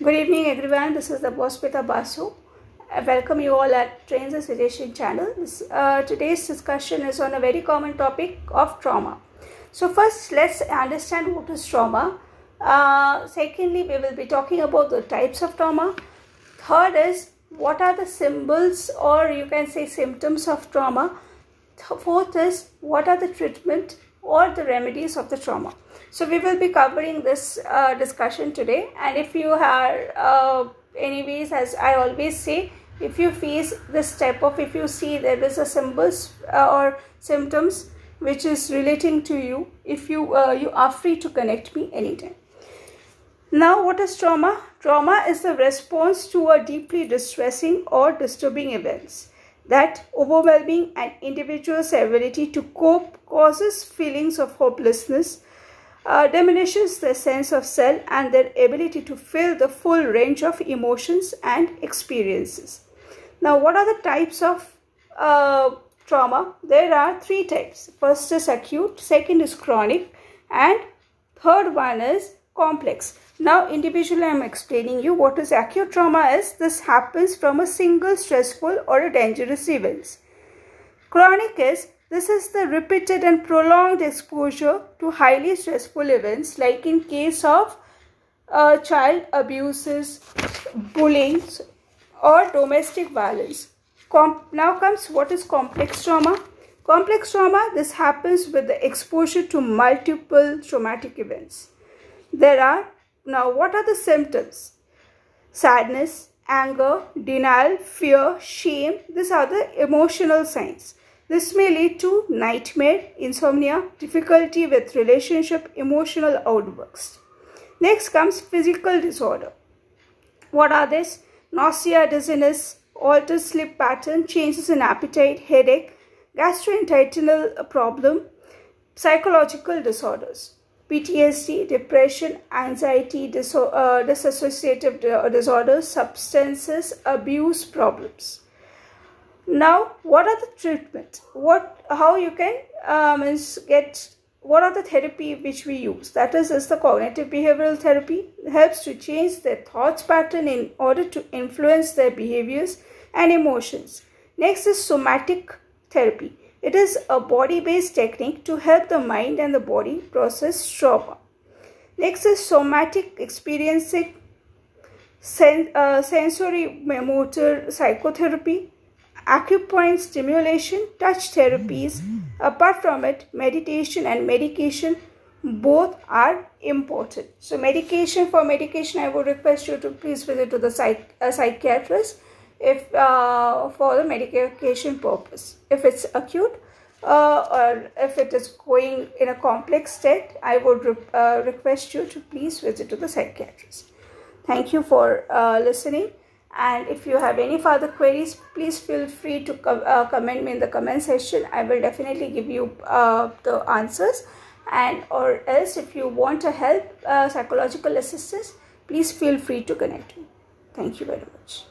Good evening, everyone. This is the Bospita Basu. I welcome you all at Trains and Suggestion channel. This, uh, today's discussion is on a very common topic of trauma. So, first, let's understand what is trauma. Uh, secondly, we will be talking about the types of trauma. Third is what are the symbols or you can say symptoms of trauma. Fourth is what are the treatment or the remedies of the trauma. So we will be covering this uh, discussion today. And if you are, uh, anyways, as I always say, if you face this type of, if you see there is a symbols uh, or symptoms which is relating to you, if you uh, you are free to connect me anytime. Now, what is trauma? Trauma is the response to a deeply distressing or disturbing events that overwhelming an individual's ability to cope causes feelings of hopelessness uh, diminishes their sense of self and their ability to feel the full range of emotions and experiences. Now, what are the types of uh, trauma? There are three types. First is acute, second is chronic, and third one is complex. Now, individually, I am explaining you what is acute trauma is. This happens from a single stressful or a dangerous event. Chronic is this is the repeated and prolonged exposure to highly stressful events like in case of uh, child abuses, bullying or domestic violence. Com now comes what is complex trauma. Complex trauma, this happens with the exposure to multiple traumatic events. There are, now what are the symptoms? Sadness, anger, denial, fear, shame, these are the emotional signs. This may lead to nightmare, insomnia, difficulty with relationship, emotional outbursts. Next comes physical disorder. What are these? Nausea, dizziness, altered sleep pattern, changes in appetite, headache, gastrointestinal problem, psychological disorders. PTSD, depression, anxiety, diso- uh, dissociative disorders, substances abuse problems. Now what are the treatments what how you can um, get what are the therapy which we use? That is is the cognitive behavioral therapy helps to change their thoughts pattern in order to influence their behaviors and emotions. Next is somatic therapy it is a body based technique to help the mind and the body process trauma next is somatic experiencing sen- uh, sensory motor psychotherapy acupoint stimulation, touch therapies. Apart from it, meditation and medication both are important. So medication for medication, I would request you to please visit to the psych, a psychiatrist if uh, for the medication purpose. If it's acute uh, or if it is going in a complex state, I would re uh, request you to please visit to the psychiatrist. Thank you for uh, listening. And if you have any further queries please feel free to uh, comment me in the comment section. I will definitely give you uh, the answers. And or else if you want to help psychological assistance please feel free to connect me. Thank you very much